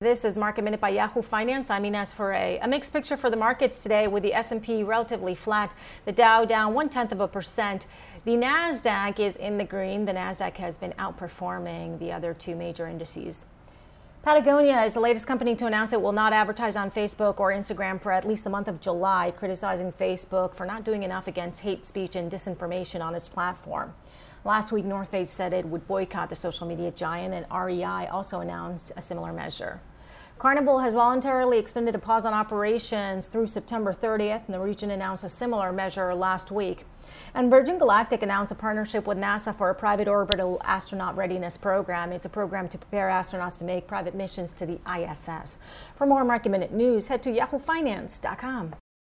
This is Market Minute by Yahoo Finance. I'm Ines Ferre. A mixed picture for the markets today with the S&P relatively flat, the Dow down one tenth of a percent. The Nasdaq is in the green. The Nasdaq has been outperforming the other two major indices. Patagonia is the latest company to announce it will not advertise on Facebook or Instagram for at least the month of July, criticizing Facebook for not doing enough against hate speech and disinformation on its platform. Last week, North Face said it would boycott the social media giant, and REI also announced a similar measure. Carnival has voluntarily extended a pause on operations through September 30th, and Norwegian announced a similar measure last week. And Virgin Galactic announced a partnership with NASA for a private orbital astronaut readiness program. It's a program to prepare astronauts to make private missions to the ISS. For more Market Minute news, head to yahoofinance.com.